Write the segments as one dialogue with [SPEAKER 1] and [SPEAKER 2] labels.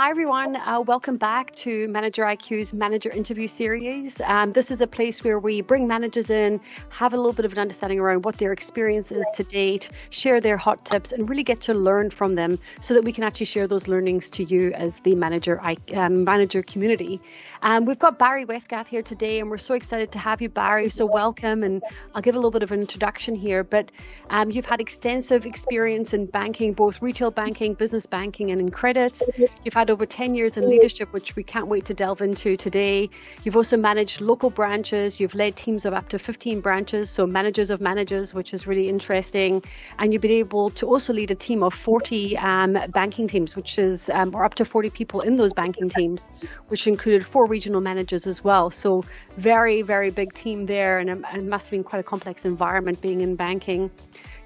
[SPEAKER 1] Hi, everyone. Uh, welcome back to Manager IQ's Manager Interview Series. Um, this is a place where we bring managers in, have a little bit of an understanding around what their experience is to date, share their hot tips, and really get to learn from them so that we can actually share those learnings to you as the manager, um, manager community. Um, we've got Barry Westgarth here today, and we're so excited to have you, Barry. So welcome, and I'll give a little bit of an introduction here. But um, you've had extensive experience in banking, both retail banking, business banking, and in credit. You've had over 10 years in leadership, which we can't wait to delve into today. You've also managed local branches. You've led teams of up to 15 branches, so managers of managers, which is really interesting. And you've been able to also lead a team of 40 um, banking teams, which is, um, or up to 40 people in those banking teams, which included four regional managers as well. So very, very big team there, and it must have been quite a complex environment being in banking.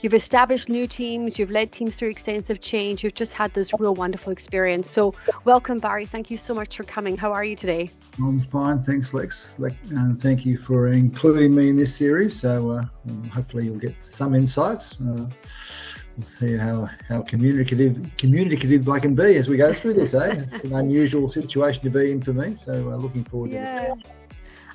[SPEAKER 1] You've established new teams, you've led teams through extensive change, you've just had this real wonderful experience. So, welcome, Barry. Thank you so much for coming. How are you today?
[SPEAKER 2] I'm fine, thanks, Lex. And thank you for including me in this series. So, uh, hopefully, you'll get some insights. Uh, see how, how communicative communicative I can be as we go through this. Eh? It's an unusual situation to be in for me, so uh, looking forward yeah. to it.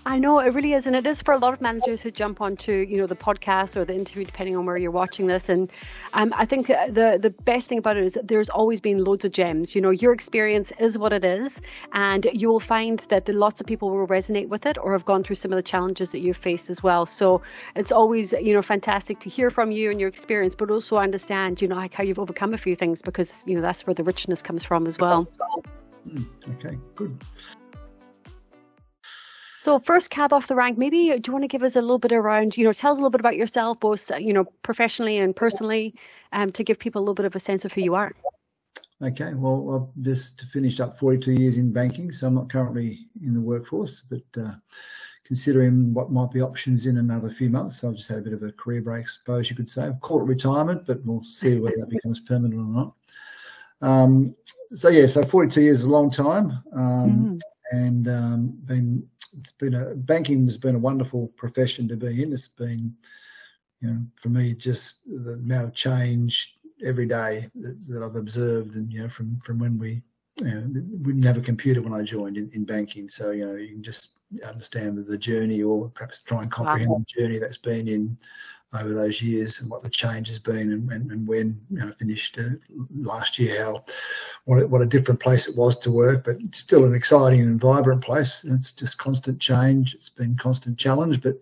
[SPEAKER 1] I know it really is, and it is for a lot of managers who jump onto you know the podcast or the interview, depending on where you're watching this. And um, I think the the best thing about it is that there's always been loads of gems. You know, your experience is what it is, and you will find that lots of people will resonate with it or have gone through some of the challenges that you've faced as well. So it's always you know fantastic to hear from you and your experience, but also understand you know like how you've overcome a few things because you know that's where the richness comes from as well.
[SPEAKER 2] Hmm, okay, good.
[SPEAKER 1] So first cab off the rank, maybe do you want to give us a little bit around, you know, tell us a little bit about yourself, both, you know, professionally and personally, um, to give people a little bit of a sense of who you are.
[SPEAKER 2] Okay, well, I've just finished up 42 years in banking, so I'm not currently in the workforce, but uh, considering what might be options in another few months, I've just had a bit of a career break, I suppose you could say. I've caught retirement, but we'll see whether that becomes permanent or not. Um, so yeah, so 42 years is a long time, um, mm. and um, been it's been a banking has been a wonderful profession to be in. It's been, you know, for me just the amount of change every day that, that I've observed, and you know, from from when we you know, we didn't have a computer when I joined in, in banking, so you know you can just understand the, the journey, or perhaps try and comprehend wow. the journey that's been in over those years and what the change has been and, and, and when you know, finished uh, last year how what a, what a different place it was to work but still an exciting and vibrant place it's just constant change it's been constant challenge but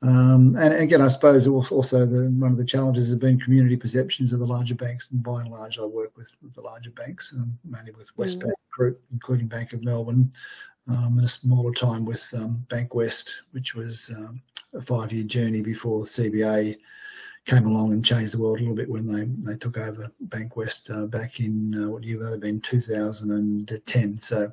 [SPEAKER 2] um, and again I suppose also the, one of the challenges has been community perceptions of the larger banks and by and large I work with, with the larger banks um, mainly with Westpac mm. Group including Bank of Melbourne um, and a smaller time with um, Bankwest, which was um, a five year journey before CBA came along and changed the world a little bit when they, they took over Bankwest uh, back in uh, what year would have been 2010. So,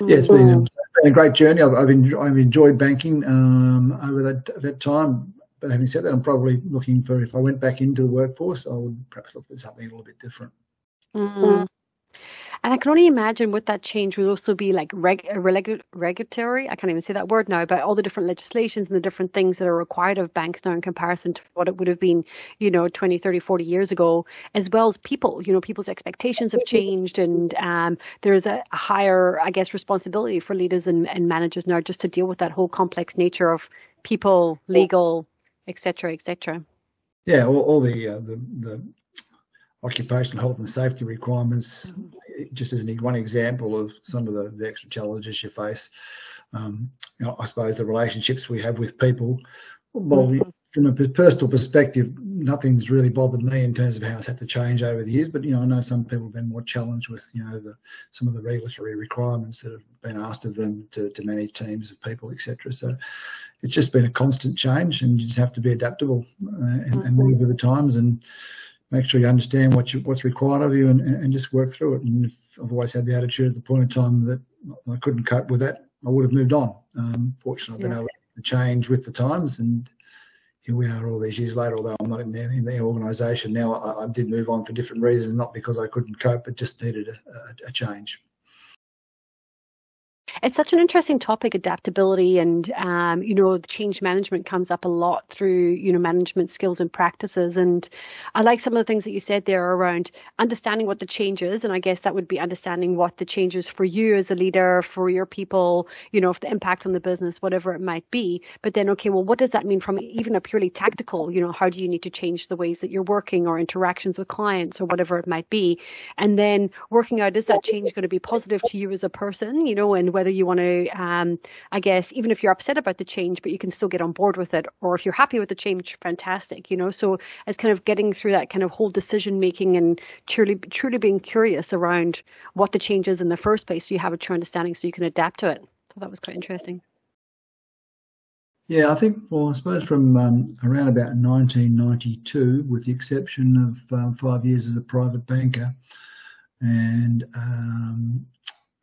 [SPEAKER 2] yeah, it's been, mm-hmm. it's been a great journey. I've, I've, enjoyed, I've enjoyed banking um, over that that time. But having said that, I'm probably looking for if I went back into the workforce, I would perhaps look for something a little bit different.
[SPEAKER 1] Mm-hmm. And I can only imagine what that change would also be like reg- regu- regulatory. I can't even say that word now, but all the different legislations and the different things that are required of banks now in comparison to what it would have been, you know, 20, 30, 40 years ago, as well as people. You know, people's expectations have changed and um, there's a, a, higher, I guess, responsibility for leaders and, and managers now just to deal with that whole complex nature of people, legal, etc., etc.
[SPEAKER 2] Yeah, all, all the, uh, the the occupational health and safety requirements, mm-hmm. just as an one example of some of the, the extra challenges you face. Um, you know, I suppose the relationships we have with people, well, mm-hmm. from a personal perspective, nothing's really bothered me in terms of how it's had to change over the years. But you know, I know some people have been more challenged with you know the some of the regulatory requirements that have been asked of them to, to manage teams of people, etc. So it's just been a constant change, and you just have to be adaptable uh, and, mm-hmm. and move with the times and make sure you understand what you, what's required of you and, and just work through it. And if I've always had the attitude at the point in time that I couldn't cope with that, I would have moved on. Um, fortunately, I've been able to change with the times, and here we are all these years later. Although I'm not in the in the organisation now, I, I, did move on for different reasons, not because I couldn't cope, but just needed a, a, a change.
[SPEAKER 1] It's such an interesting topic, adaptability, and um, you know, change management comes up a lot through you know management skills and practices. And I like some of the things that you said there around understanding what the change is, and I guess that would be understanding what the change is for you as a leader, for your people, you know, if the impact on the business, whatever it might be. But then, okay, well, what does that mean from even a purely tactical? You know, how do you need to change the ways that you're working or interactions with clients or whatever it might be? And then working out is that change going to be positive to you as a person, you know, and whether you want to, um, I guess, even if you're upset about the change, but you can still get on board with it, or if you're happy with the change, fantastic, you know. So it's kind of getting through that kind of whole decision making and truly, truly being curious around what the change is in the first place, so you have a true understanding, so you can adapt to it. So that was quite interesting.
[SPEAKER 2] Yeah, I think, well, I suppose from um, around about 1992, with the exception of um, five years as a private banker and um,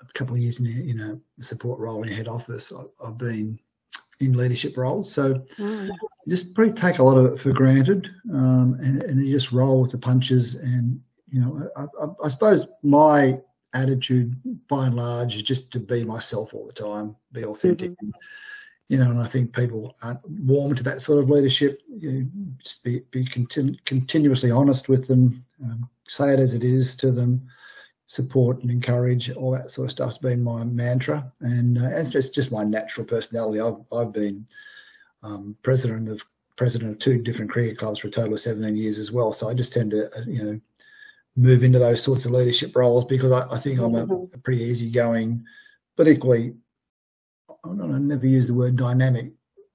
[SPEAKER 2] a couple of years in, in a support role in head office, I, have been in leadership roles. So mm. just probably take a lot of it for granted, um, and, and, you just roll with the punches. And you know, I, I, I, suppose my attitude, by and large, is just to be myself all the time, be authentic. Mm-hmm. You know, and I think people aren't warm to that sort of leadership. You know, just be, be continu- continuously honest with them, um, say it as it is to them support and encourage, all that sort of stuff's been my mantra, and uh, it's, it's just my natural personality. I've I've been um, president of president of two different cricket clubs for a total of 17 years as well. So I just tend to uh, you know move into those sorts of leadership roles because I, I think I'm a, mm-hmm. a, pretty easygoing, but equally I, don't, I never use the word dynamic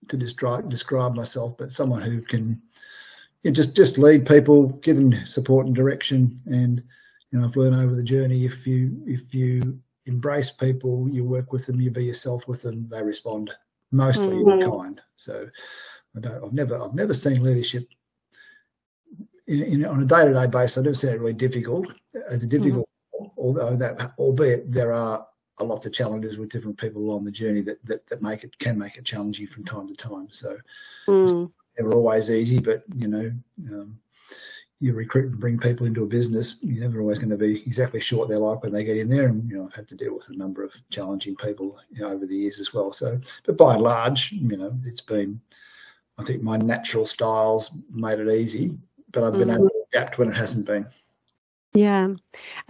[SPEAKER 2] to describe describe myself, but someone who can you know, just just lead people, give them support and direction, and know, I've learned over the journey if you if you embrace people, you work with them, you be yourself with them, they respond mostly mm-hmm. in kind. So I don't, I've never I've never seen leadership in, in on a day to day basis. I've never seen it really difficult as a mm-hmm. difficult, mm-hmm. although that albeit there are a lots of challenges with different people along the journey that, that, that make it can make it challenging from time to time. So mm. it's never always easy, but you know, um, you recruit and bring people into a business, you're never always going to be exactly sure what they're like when they get in there. And, you know, I've had to deal with a number of challenging people you know, over the years as well. So, but by and large, you know, it's been, I think my natural styles made it easy, but I've been mm-hmm. able to adapt when it hasn't been.
[SPEAKER 1] Yeah. And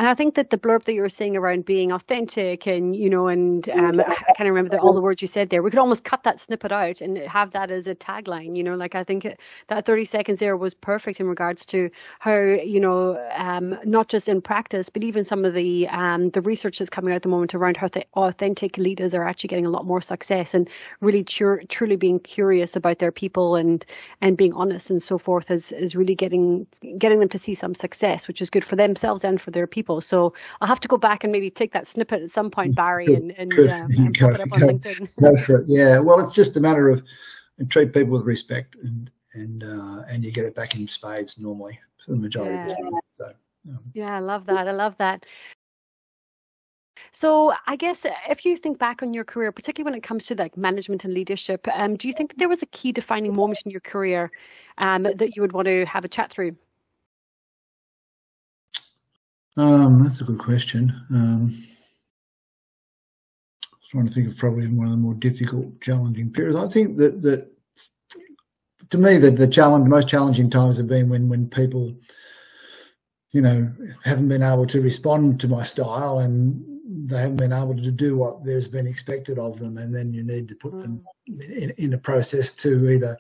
[SPEAKER 1] I think that the blurb that you were saying around being authentic and, you know, and um, I can't remember the, all the words you said there. We could almost cut that snippet out and have that as a tagline, you know, like I think that 30 seconds there was perfect in regards to how, you know, um, not just in practice, but even some of the um, the research that's coming out at the moment around how the authentic leaders are actually getting a lot more success and really tr- truly being curious about their people and and being honest and so forth is, is really getting getting them to see some success, which is good for them themselves and for their people. So I'll have to go back and maybe take that snippet at some point, Barry, and, and, uh, and
[SPEAKER 2] go, it up on LinkedIn. Go for it. Yeah. Well, it's just a matter of treat people with respect and and uh, and you get it back in spades normally for the majority yeah. of the time. So,
[SPEAKER 1] um, yeah, I love that. I love that. So I guess if you think back on your career, particularly when it comes to like management and leadership, um, do you think there was a key defining moment in your career um, that you would want to have a chat through?
[SPEAKER 2] Um, that's a good question. Um, I was trying to think of probably one of the more difficult, challenging periods. I think that that to me the the challenge, most challenging times have been when when people, you know, haven't been able to respond to my style and they haven't been able to do what there's been expected of them, and then you need to put mm. them in, in a process to either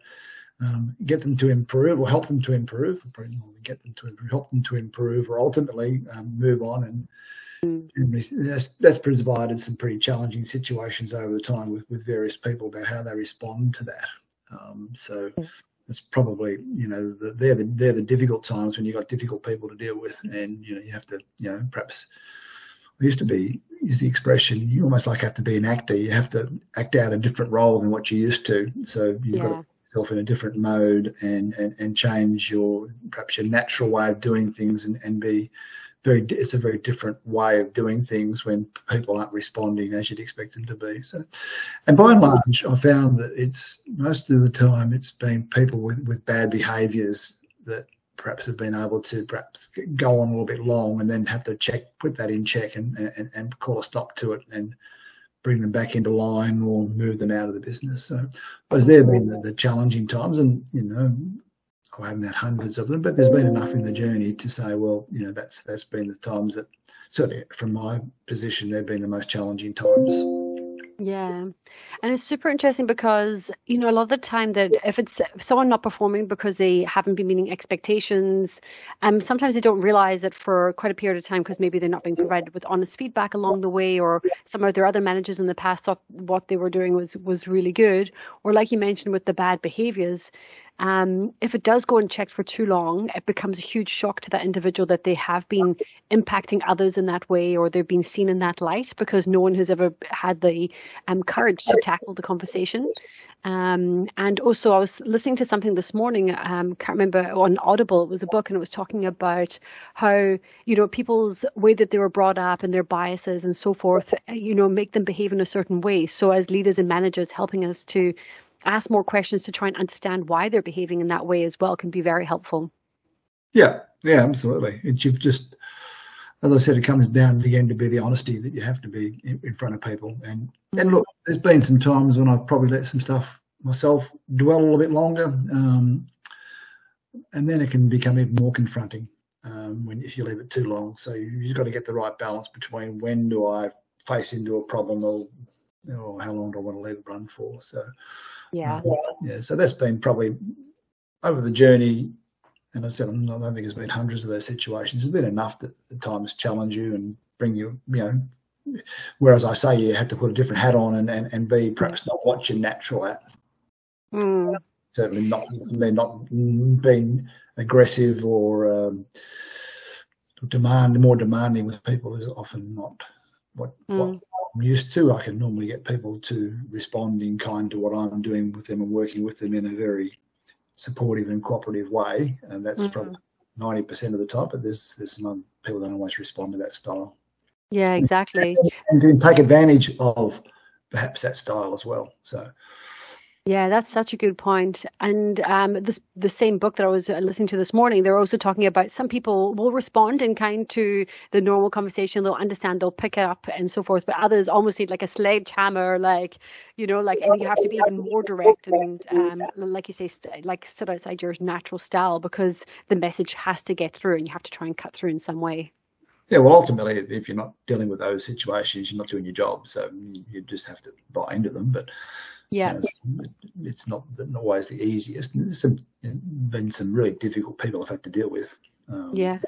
[SPEAKER 2] um, get them to improve or help them to improve, get them to improve, help them to improve, or ultimately um, move on. And, and that's, that's, provided some pretty challenging situations over the time with, with various people about how they respond to that. Um, so it's probably you know the, they're the they're the difficult times when you've got difficult people to deal with, and you know you have to you know perhaps. I used to be use the expression you almost like have to be an actor. You have to act out a different role than what you used to. So you've yeah. got to yourself in a different mode and, and, and change your perhaps your natural way of doing things and, and be very it's a very different way of doing things when people aren't responding as you'd expect them to be. So and by and large i found that it's most of the time it's been people with, with bad behaviors that perhaps have been able to perhaps go on a little bit long and then have to check put that in check and, and, and call a stop to it and bring them back into line or move them out of the business. So, there have been the, the, challenging times, and you know, I haven't had hundreds of them, but there's been enough in the journey to say, well, you know, that's that's been the times that certainly from my position, they've been the most challenging times.
[SPEAKER 1] Yeah. And it's super interesting because, you know, a lot of the time that if it's someone not performing because they haven't been meeting expectations, um, sometimes they don't realize that for quite a period of time because maybe they're not being provided with honest feedback along the way or some of their other managers in the past thought what they were doing was was really good. Or like you mentioned with the bad behaviors, um, if it does go unchecked for too long, it becomes a huge shock to that individual that they have been impacting others in that way or they're being seen in that light because no one has ever had the um, courage to tackle the conversation. Um, and also, I was listening to something this morning. Um, can't remember on Audible. It was a book, and it was talking about how you know people's way that they were brought up and their biases and so forth. You know, make them behave in a certain way. So, as leaders and managers, helping us to ask more questions to try and understand why they're behaving in that way as well can be very helpful.
[SPEAKER 2] Yeah, yeah, absolutely. And you've just, as I said, it comes down again to be the honesty that you have to be in, in front of people. And mm-hmm. and look, there's been some times when I've probably let some stuff myself dwell a little bit longer, um, and then it can become even more confronting um, when if you leave it too long. So you've got to get the right balance between when do I face into a problem or or how long do I want to let it run for? So
[SPEAKER 1] yeah.
[SPEAKER 2] Um, yeah. So that's been probably over the journey. And I said, I don't think there's been hundreds of those situations. There's been enough that the times challenge you and bring you, you know, whereas I say you have to put a different hat on and, and, and be perhaps not what you're natural at.
[SPEAKER 1] Mm.
[SPEAKER 2] Certainly not, they're not being aggressive or um, demand more demanding with people is often not what, mm. what I'm used to. I can normally get people to respond in kind to what I'm doing with them and working with them in a very supportive and cooperative way, and that's mm-hmm. probably ninety percent of the time. But there's there's some people don't always respond to that style.
[SPEAKER 1] Yeah, exactly.
[SPEAKER 2] And then take advantage of perhaps that style as well. So
[SPEAKER 1] yeah, that's such a good point. And um, this, the same book that I was uh, listening to this morning, they're also talking about some people will respond in kind to the normal conversation. They'll understand, they'll pick it up and so forth. But others almost need like a sledgehammer, like, you know, like, and you have to be even more direct and, um, like you say, st- like sit outside your natural style because the message has to get through and you have to try and cut through in some way.
[SPEAKER 2] Yeah, well, ultimately, if you're not dealing with those situations, you're not doing your job. So you just have to buy into them. But
[SPEAKER 1] yeah,
[SPEAKER 2] you know, it's, not, not always the easiest. There's some, been some really difficult people I've had to deal with.
[SPEAKER 1] Um, yeah,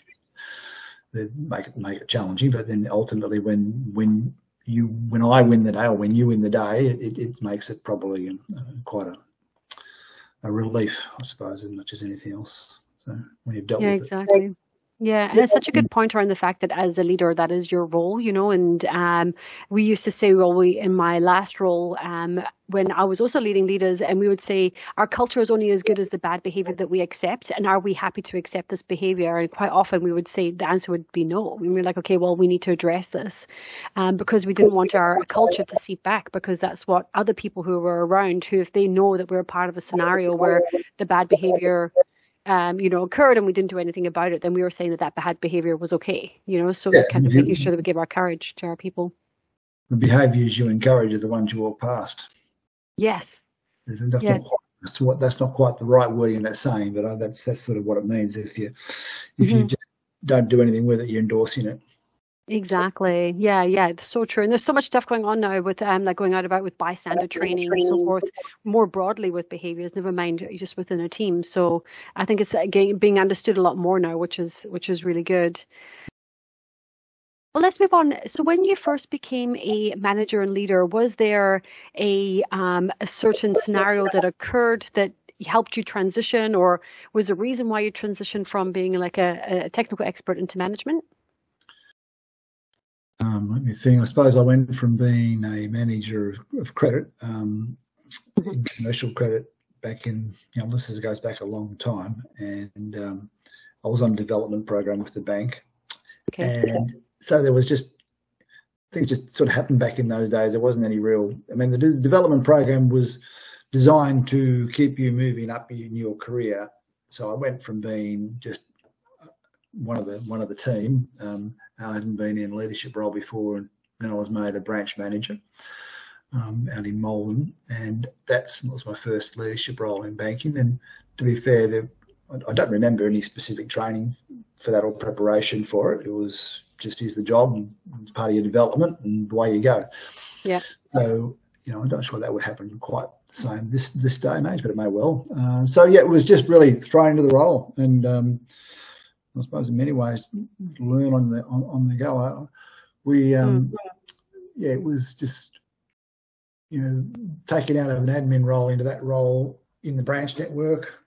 [SPEAKER 2] they make it make it challenging, but then ultimately, when when you when I win the day or when you win the day, it, it makes it probably uh, quite a a relief, I suppose, as much as anything else. So when you've dealt
[SPEAKER 1] yeah,
[SPEAKER 2] with
[SPEAKER 1] exactly. it. Yeah, and it's such a good point around the fact that as a leader, that is your role, you know. And um, we used to say, well, we in my last role, um, when I was also leading leaders, and we would say our culture is only as good as the bad behavior that we accept, and are we happy to accept this behavior? And quite often we would say the answer would be no. And We were like, okay, well, we need to address this, um, because we didn't want our culture to seep back, because that's what other people who were around, who if they know that we're part of a scenario where the bad behavior um, you know, occurred and we didn't do anything about it, then we were saying that that bad behavior was okay, you know, so yeah, kind of making sure that we give our courage to our people.
[SPEAKER 2] The behaviors you encourage are the ones you walk past.
[SPEAKER 1] Yes.
[SPEAKER 2] That's. Not quite, that's, what, that's not quite the right word in that saying, but that's that's sort of what it means. If you if mm-hmm. you don't do anything with it, you're endorsing it.
[SPEAKER 1] Exactly. Yeah, yeah, it's so true. And there's so much stuff going on now with um like going out about with bystander training, training and so forth, more broadly with behaviors, never mind just within a team. So I think it's again being understood a lot more now, which is which is really good. Well, let's move on. So, when you first became a manager and leader, was there a um, a certain scenario that occurred that helped you transition, or was the reason why you transitioned from being like a, a technical expert into management?
[SPEAKER 2] Um, let me think. I suppose I went from being a manager of credit um, in commercial credit back in, you know, this goes back a long time, and um, I was on a development program with the bank, okay. and so there was just things just sort of happened back in those days. There wasn't any real. I mean, the development program was designed to keep you moving up in your career. So I went from being just one of the one of the team. Um, I hadn't been in leadership role before, and and I was made a branch manager um, out in Malvern, and that was my first leadership role in banking. And to be fair, there, I don't remember any specific training for that or preparation for it. It was just here's the job and it's part of your development and away you go.
[SPEAKER 1] Yeah.
[SPEAKER 2] So you know, I'm not sure that would happen quite the same this this day and age, but it may well. Uh, so yeah, it was just really thrown into the role, and um, I suppose in many ways learn on the on, on the go. I, we um, mm. yeah, it was just you know taken out of an admin role into that role in the branch network.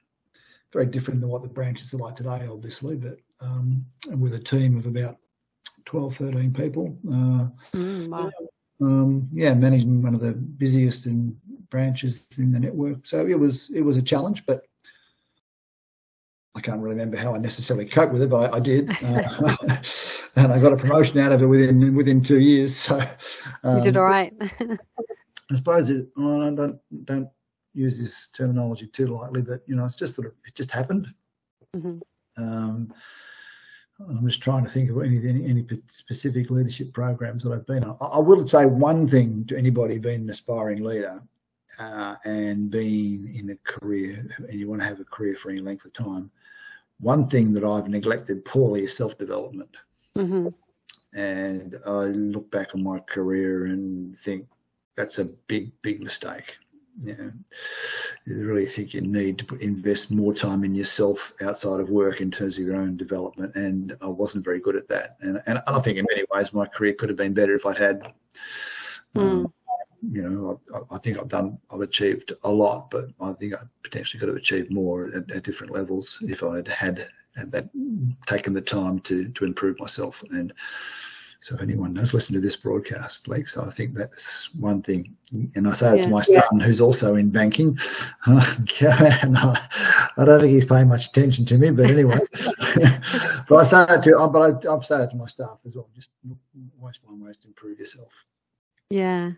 [SPEAKER 2] Very different than what the branches are like today, obviously, but um, and with a team of about 12, 13 people. Uh, mm, wow. um, yeah, managing one of the busiest in branches in the network. So it was it was a challenge, but I can't really remember how I necessarily coped with it, but I, I did, uh, and I got a promotion out of it within within two years. So
[SPEAKER 1] um, you did um, all right.
[SPEAKER 2] I suppose it. Well, I don't don't use this terminology too lightly, but you know, it's just sort of it just happened. Mm-hmm. Um, I'm just trying to think of any, any, any specific leadership programs that I've been on. I, I will say one thing to anybody being an aspiring leader uh, and being in a career, and you want to have a career for any length of time. One thing that I've neglected poorly is self development. Mm-hmm. And I look back on my career and think that's a big, big mistake you know, you really think you need to put, invest more time in yourself outside of work in terms of your own development. And I wasn't very good at that. And, and I think in many ways my career could have been better if I'd had, mm. um, you know, I, I, think I've done, I've achieved a lot, but I think I potentially could have achieved more at, at different levels if I'd had, had that taken the time to to improve myself. And so if anyone does listen to this broadcast, Lex, I think that's one thing. And I say it to my son, who's also in banking. and I, I, don't think he's paying much attention to me, but anyway. but I say it to, but I, I've said it to my staff as well. Just always find ways to improve yourself.
[SPEAKER 1] Yeah.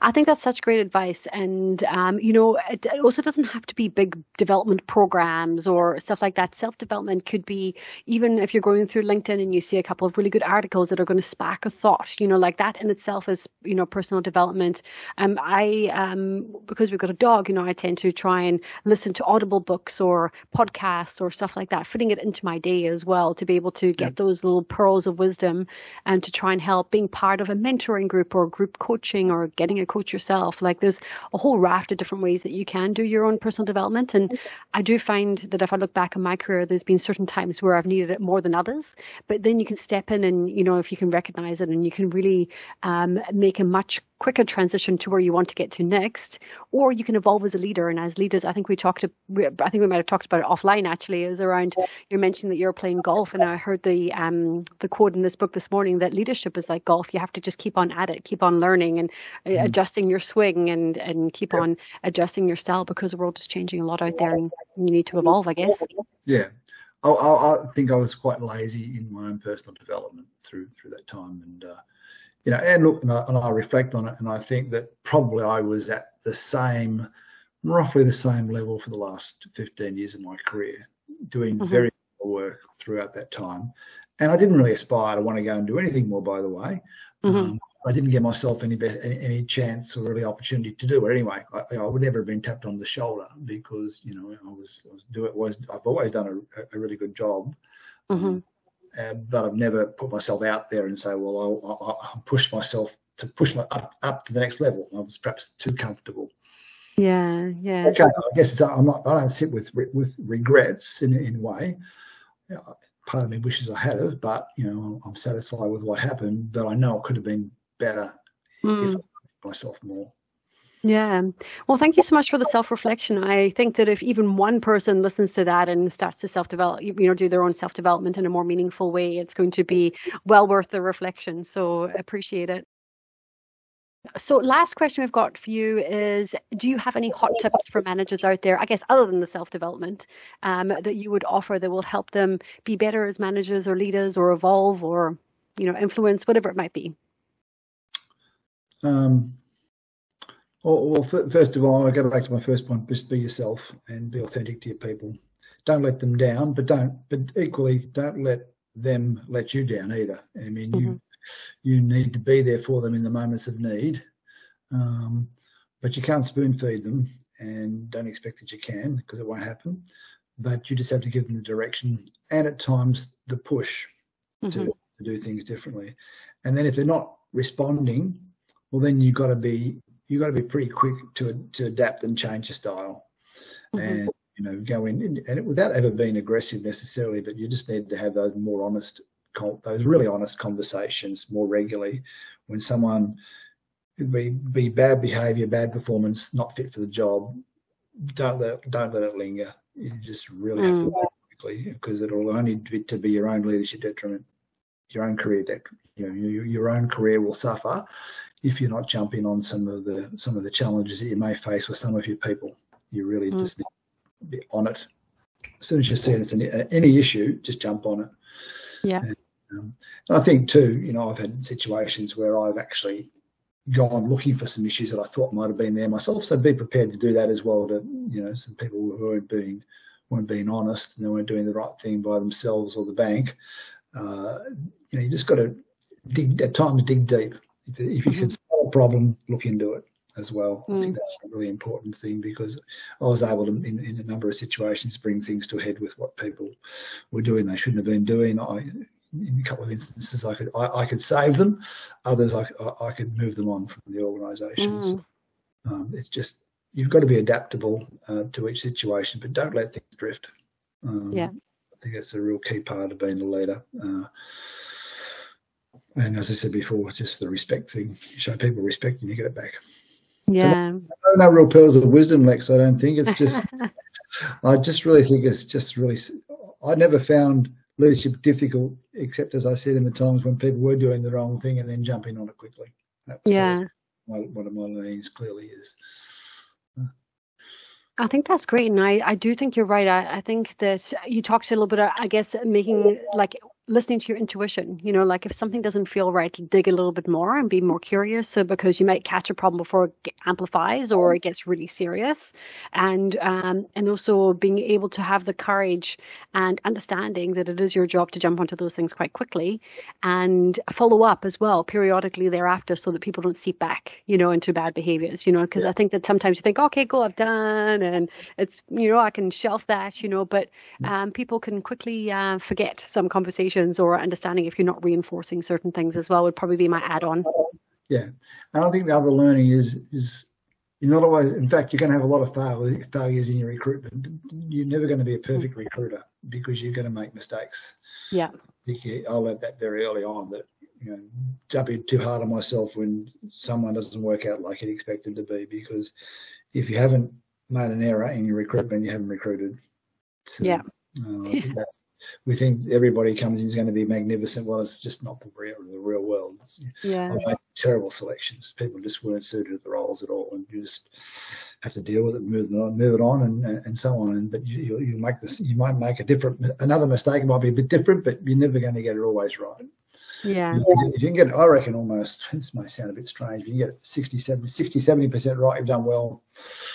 [SPEAKER 1] I think that's such great advice. And, um, you know, it, it, also doesn't have to be big development programs or stuff like that. Self development could be even if you're going through LinkedIn and you see a couple of really good articles that are going to spark a thought, you know, like that in itself is, you know, personal development. Um, I, um, because we've got a dog, you know, I tend to try and listen to audible books or podcasts or stuff like that, fitting it into my day as well to be able to get yeah. those little pearls of wisdom and to try and help being part of a mentoring group or group coaching or getting a coach yourself. Like there's a whole raft of different ways that you can do your own personal development. And I do find that if I look back on my career, there's been certain times where I've needed it more than others. But then you can step in and, you know, if you can recognize it and you can really um, make a much quicker transition to where you want to get to next, or you can evolve as a leader. And as leaders, I think we talked, I think we might have talked about it offline actually, is around you mentioned that you're playing golf, and I heard the um the quote in this book this morning that leadership is like golf. You have to just keep on at it, keep on learning, and mm. adjusting your swing, and and keep yeah. on adjusting your style because the world is changing a lot out there, and you need to evolve, I guess.
[SPEAKER 2] Yeah. I, I, I think I was quite lazy in my own personal development through through that time, and uh, you know, and look, and I, and I, reflect on it, and I think that probably I was at the same, roughly the same level for the last 15 years of my career, doing mm-hmm. very work throughout that time. And I didn't really aspire to want to go and do anything more, by the way. Mm-hmm. Um, I didn't give myself any, any, any chance or really opportunity to do it anyway. I, I, would never have been tapped on the shoulder because you know I was I was do it was I've always done a, a really good job. Mm-hmm uh, but I've never put myself out there and say, well, I'll, I'll push myself to push my up, up to the next level. I was perhaps too comfortable.
[SPEAKER 1] Yeah, yeah.
[SPEAKER 2] Okay, I guess I'm not. I don't sit with with regrets in in a way. Part of me wishes I had it, but you know, I'm satisfied with what happened. But I know it could have been better mm. if I pushed myself more.
[SPEAKER 1] Yeah. Well, thank you so much for the self reflection. I think that if even one person listens to that and starts to self develop, you know, do their own self development in a more meaningful way, it's going to be well worth the reflection. So appreciate it. So, last question we've got for you is Do you have any hot tips for managers out there, I guess, other than the self development, um, that you would offer that will help them be better as managers or leaders or evolve or, you know, influence, whatever it might be?
[SPEAKER 2] Um, well, well, first of all, I go back to my first point: just be yourself and be authentic to your people. Don't let them down, but don't, but equally, don't let them let you down either. I mean, mm-hmm. you you need to be there for them in the moments of need. Um, but you can't spoon feed them and don't expect that you can because it won't happen. But you just have to give them the direction and at times the push mm-hmm. to, to do things differently. And then if they're not responding, well, then you've got to be you've got to be pretty quick to to adapt and change your style, mm-hmm. and you know go in and without ever being aggressive necessarily, but you just need to have those more honest, those really honest conversations more regularly when someone be be bad behaviour, bad performance, not fit for the job. Don't let don't let it linger. You just really have mm. to quickly because it'll only be to be your own leadership detriment, your own career detriment. You know, your, your own career will suffer if you're not jumping on some of the some of the challenges that you may face with some of your people. You really mm. just need to be on it. As soon as you see it's an, any issue, just jump on it.
[SPEAKER 1] Yeah. And,
[SPEAKER 2] um, and I think too, you know, I've had situations where I've actually gone looking for some issues that I thought might have been there myself. So be prepared to do that as well. To you know, some people who weren't being weren't being honest and they weren't doing the right thing by themselves or the bank. Uh, you know, you just got to dig at times dig deep if, if you mm-hmm. can solve a problem, look into it as well. Mm. I think mm. that's a really important thing because I was able to, in, in, a number of situations, bring things to a head with what people were doing they shouldn't have been doing. I, in a couple of instances, I could I, I could save them. Others, I, I, could move them on from the organisations. Mm. Um, it's just you've got to be adaptable uh, to each situation, but don't let things drift.
[SPEAKER 1] Um, yeah,
[SPEAKER 2] I think that's a real key part of being a leader. Uh, and as I said before, just the respect thing. You show people respect and you get it back.
[SPEAKER 1] Yeah. So
[SPEAKER 2] no, real pearls of wisdom, Lex. I don't think it's just. I just really think it's just really. I never found leadership difficult, except as I said in the times when people were doing the wrong thing and then jumping on it quickly.
[SPEAKER 1] That was yeah.
[SPEAKER 2] My, one of my learnings clearly is.
[SPEAKER 1] I think that's great, and I, I do think you're right. I, I think that you talked a little bit, I guess, making like listening to your intuition. You know, like if something doesn't feel right, dig a little bit more and be more curious. So because you might catch a problem before it amplifies or it gets really serious, and um, and also being able to have the courage and understanding that it is your job to jump onto those things quite quickly and follow up as well periodically thereafter, so that people don't seep back, you know, into bad behaviors. You know, because yeah. I think that sometimes you think, okay, go, I've done, and it's you know I can shelf that, you know, but mm. um, people can quickly uh, forget some conversations or understanding if you're not reinforcing certain things as well would probably be my add-on.
[SPEAKER 2] Yeah, and I think the other learning is is you're not always. In fact, you're going to have a lot of fail, failures in your recruitment. You're never going to be a perfect mm. recruiter because you're going to make mistakes.
[SPEAKER 1] Yeah,
[SPEAKER 2] I learned that very early on that you know jumping too hard on myself when someone doesn't work out like it expected to be because if you haven't made an error in your recruitment, you haven't recruited.
[SPEAKER 1] So, yeah.
[SPEAKER 2] Uh, that's we think everybody comes in is going to be magnificent. Well, it's just not the real the real world.
[SPEAKER 1] Yeah,
[SPEAKER 2] I've made terrible selections. People just weren't suited to the roles at all, and you just have to deal with it, move it on, move it on, and and so on. And but you you make this, you might make a different another mistake. It might be a bit different, but you're never going to get it always right.
[SPEAKER 1] Yeah.
[SPEAKER 2] If you can get, I reckon almost, this may sound a bit strange, if you get 60, 70, 60, 70% right, you've done well.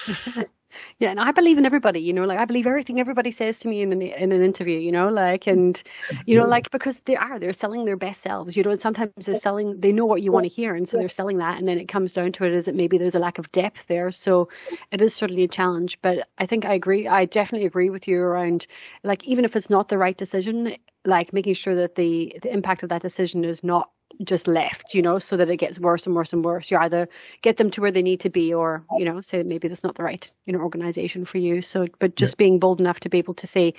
[SPEAKER 1] Yeah, and I believe in everybody, you know, like I believe everything everybody says to me in an, in an interview, you know, like, and, you know, like, because they are, they're selling their best selves, you know, and sometimes they're selling, they know what you want to hear. And so they're selling that. And then it comes down to it is that maybe there's a lack of depth there. So it is certainly a challenge. But I think I agree. I definitely agree with you around, like, even if it's not the right decision, like making sure that the, the impact of that decision is not just left, you know, so that it gets worse and worse and worse. You either get them to where they need to be or, you know, say maybe that's not the right, you know, organization for you. So, but just yeah. being bold enough to be able to say,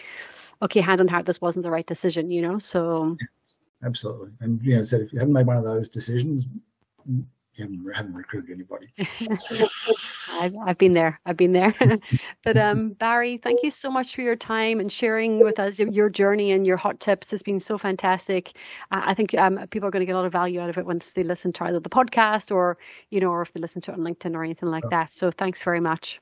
[SPEAKER 1] okay, hand on heart, this wasn't the right decision, you know, so.
[SPEAKER 2] Absolutely. And, you know, said if you haven't made one of those decisions, haven't, haven't recruited anybody.
[SPEAKER 1] I've, I've been there. I've been there. but um, Barry, thank you so much for your time and sharing with us your journey and your hot tips. It's been so fantastic. Uh, I think um, people are going to get a lot of value out of it once they listen to either the podcast or, you know, or if they listen to it on LinkedIn or anything like oh. that. So thanks very much.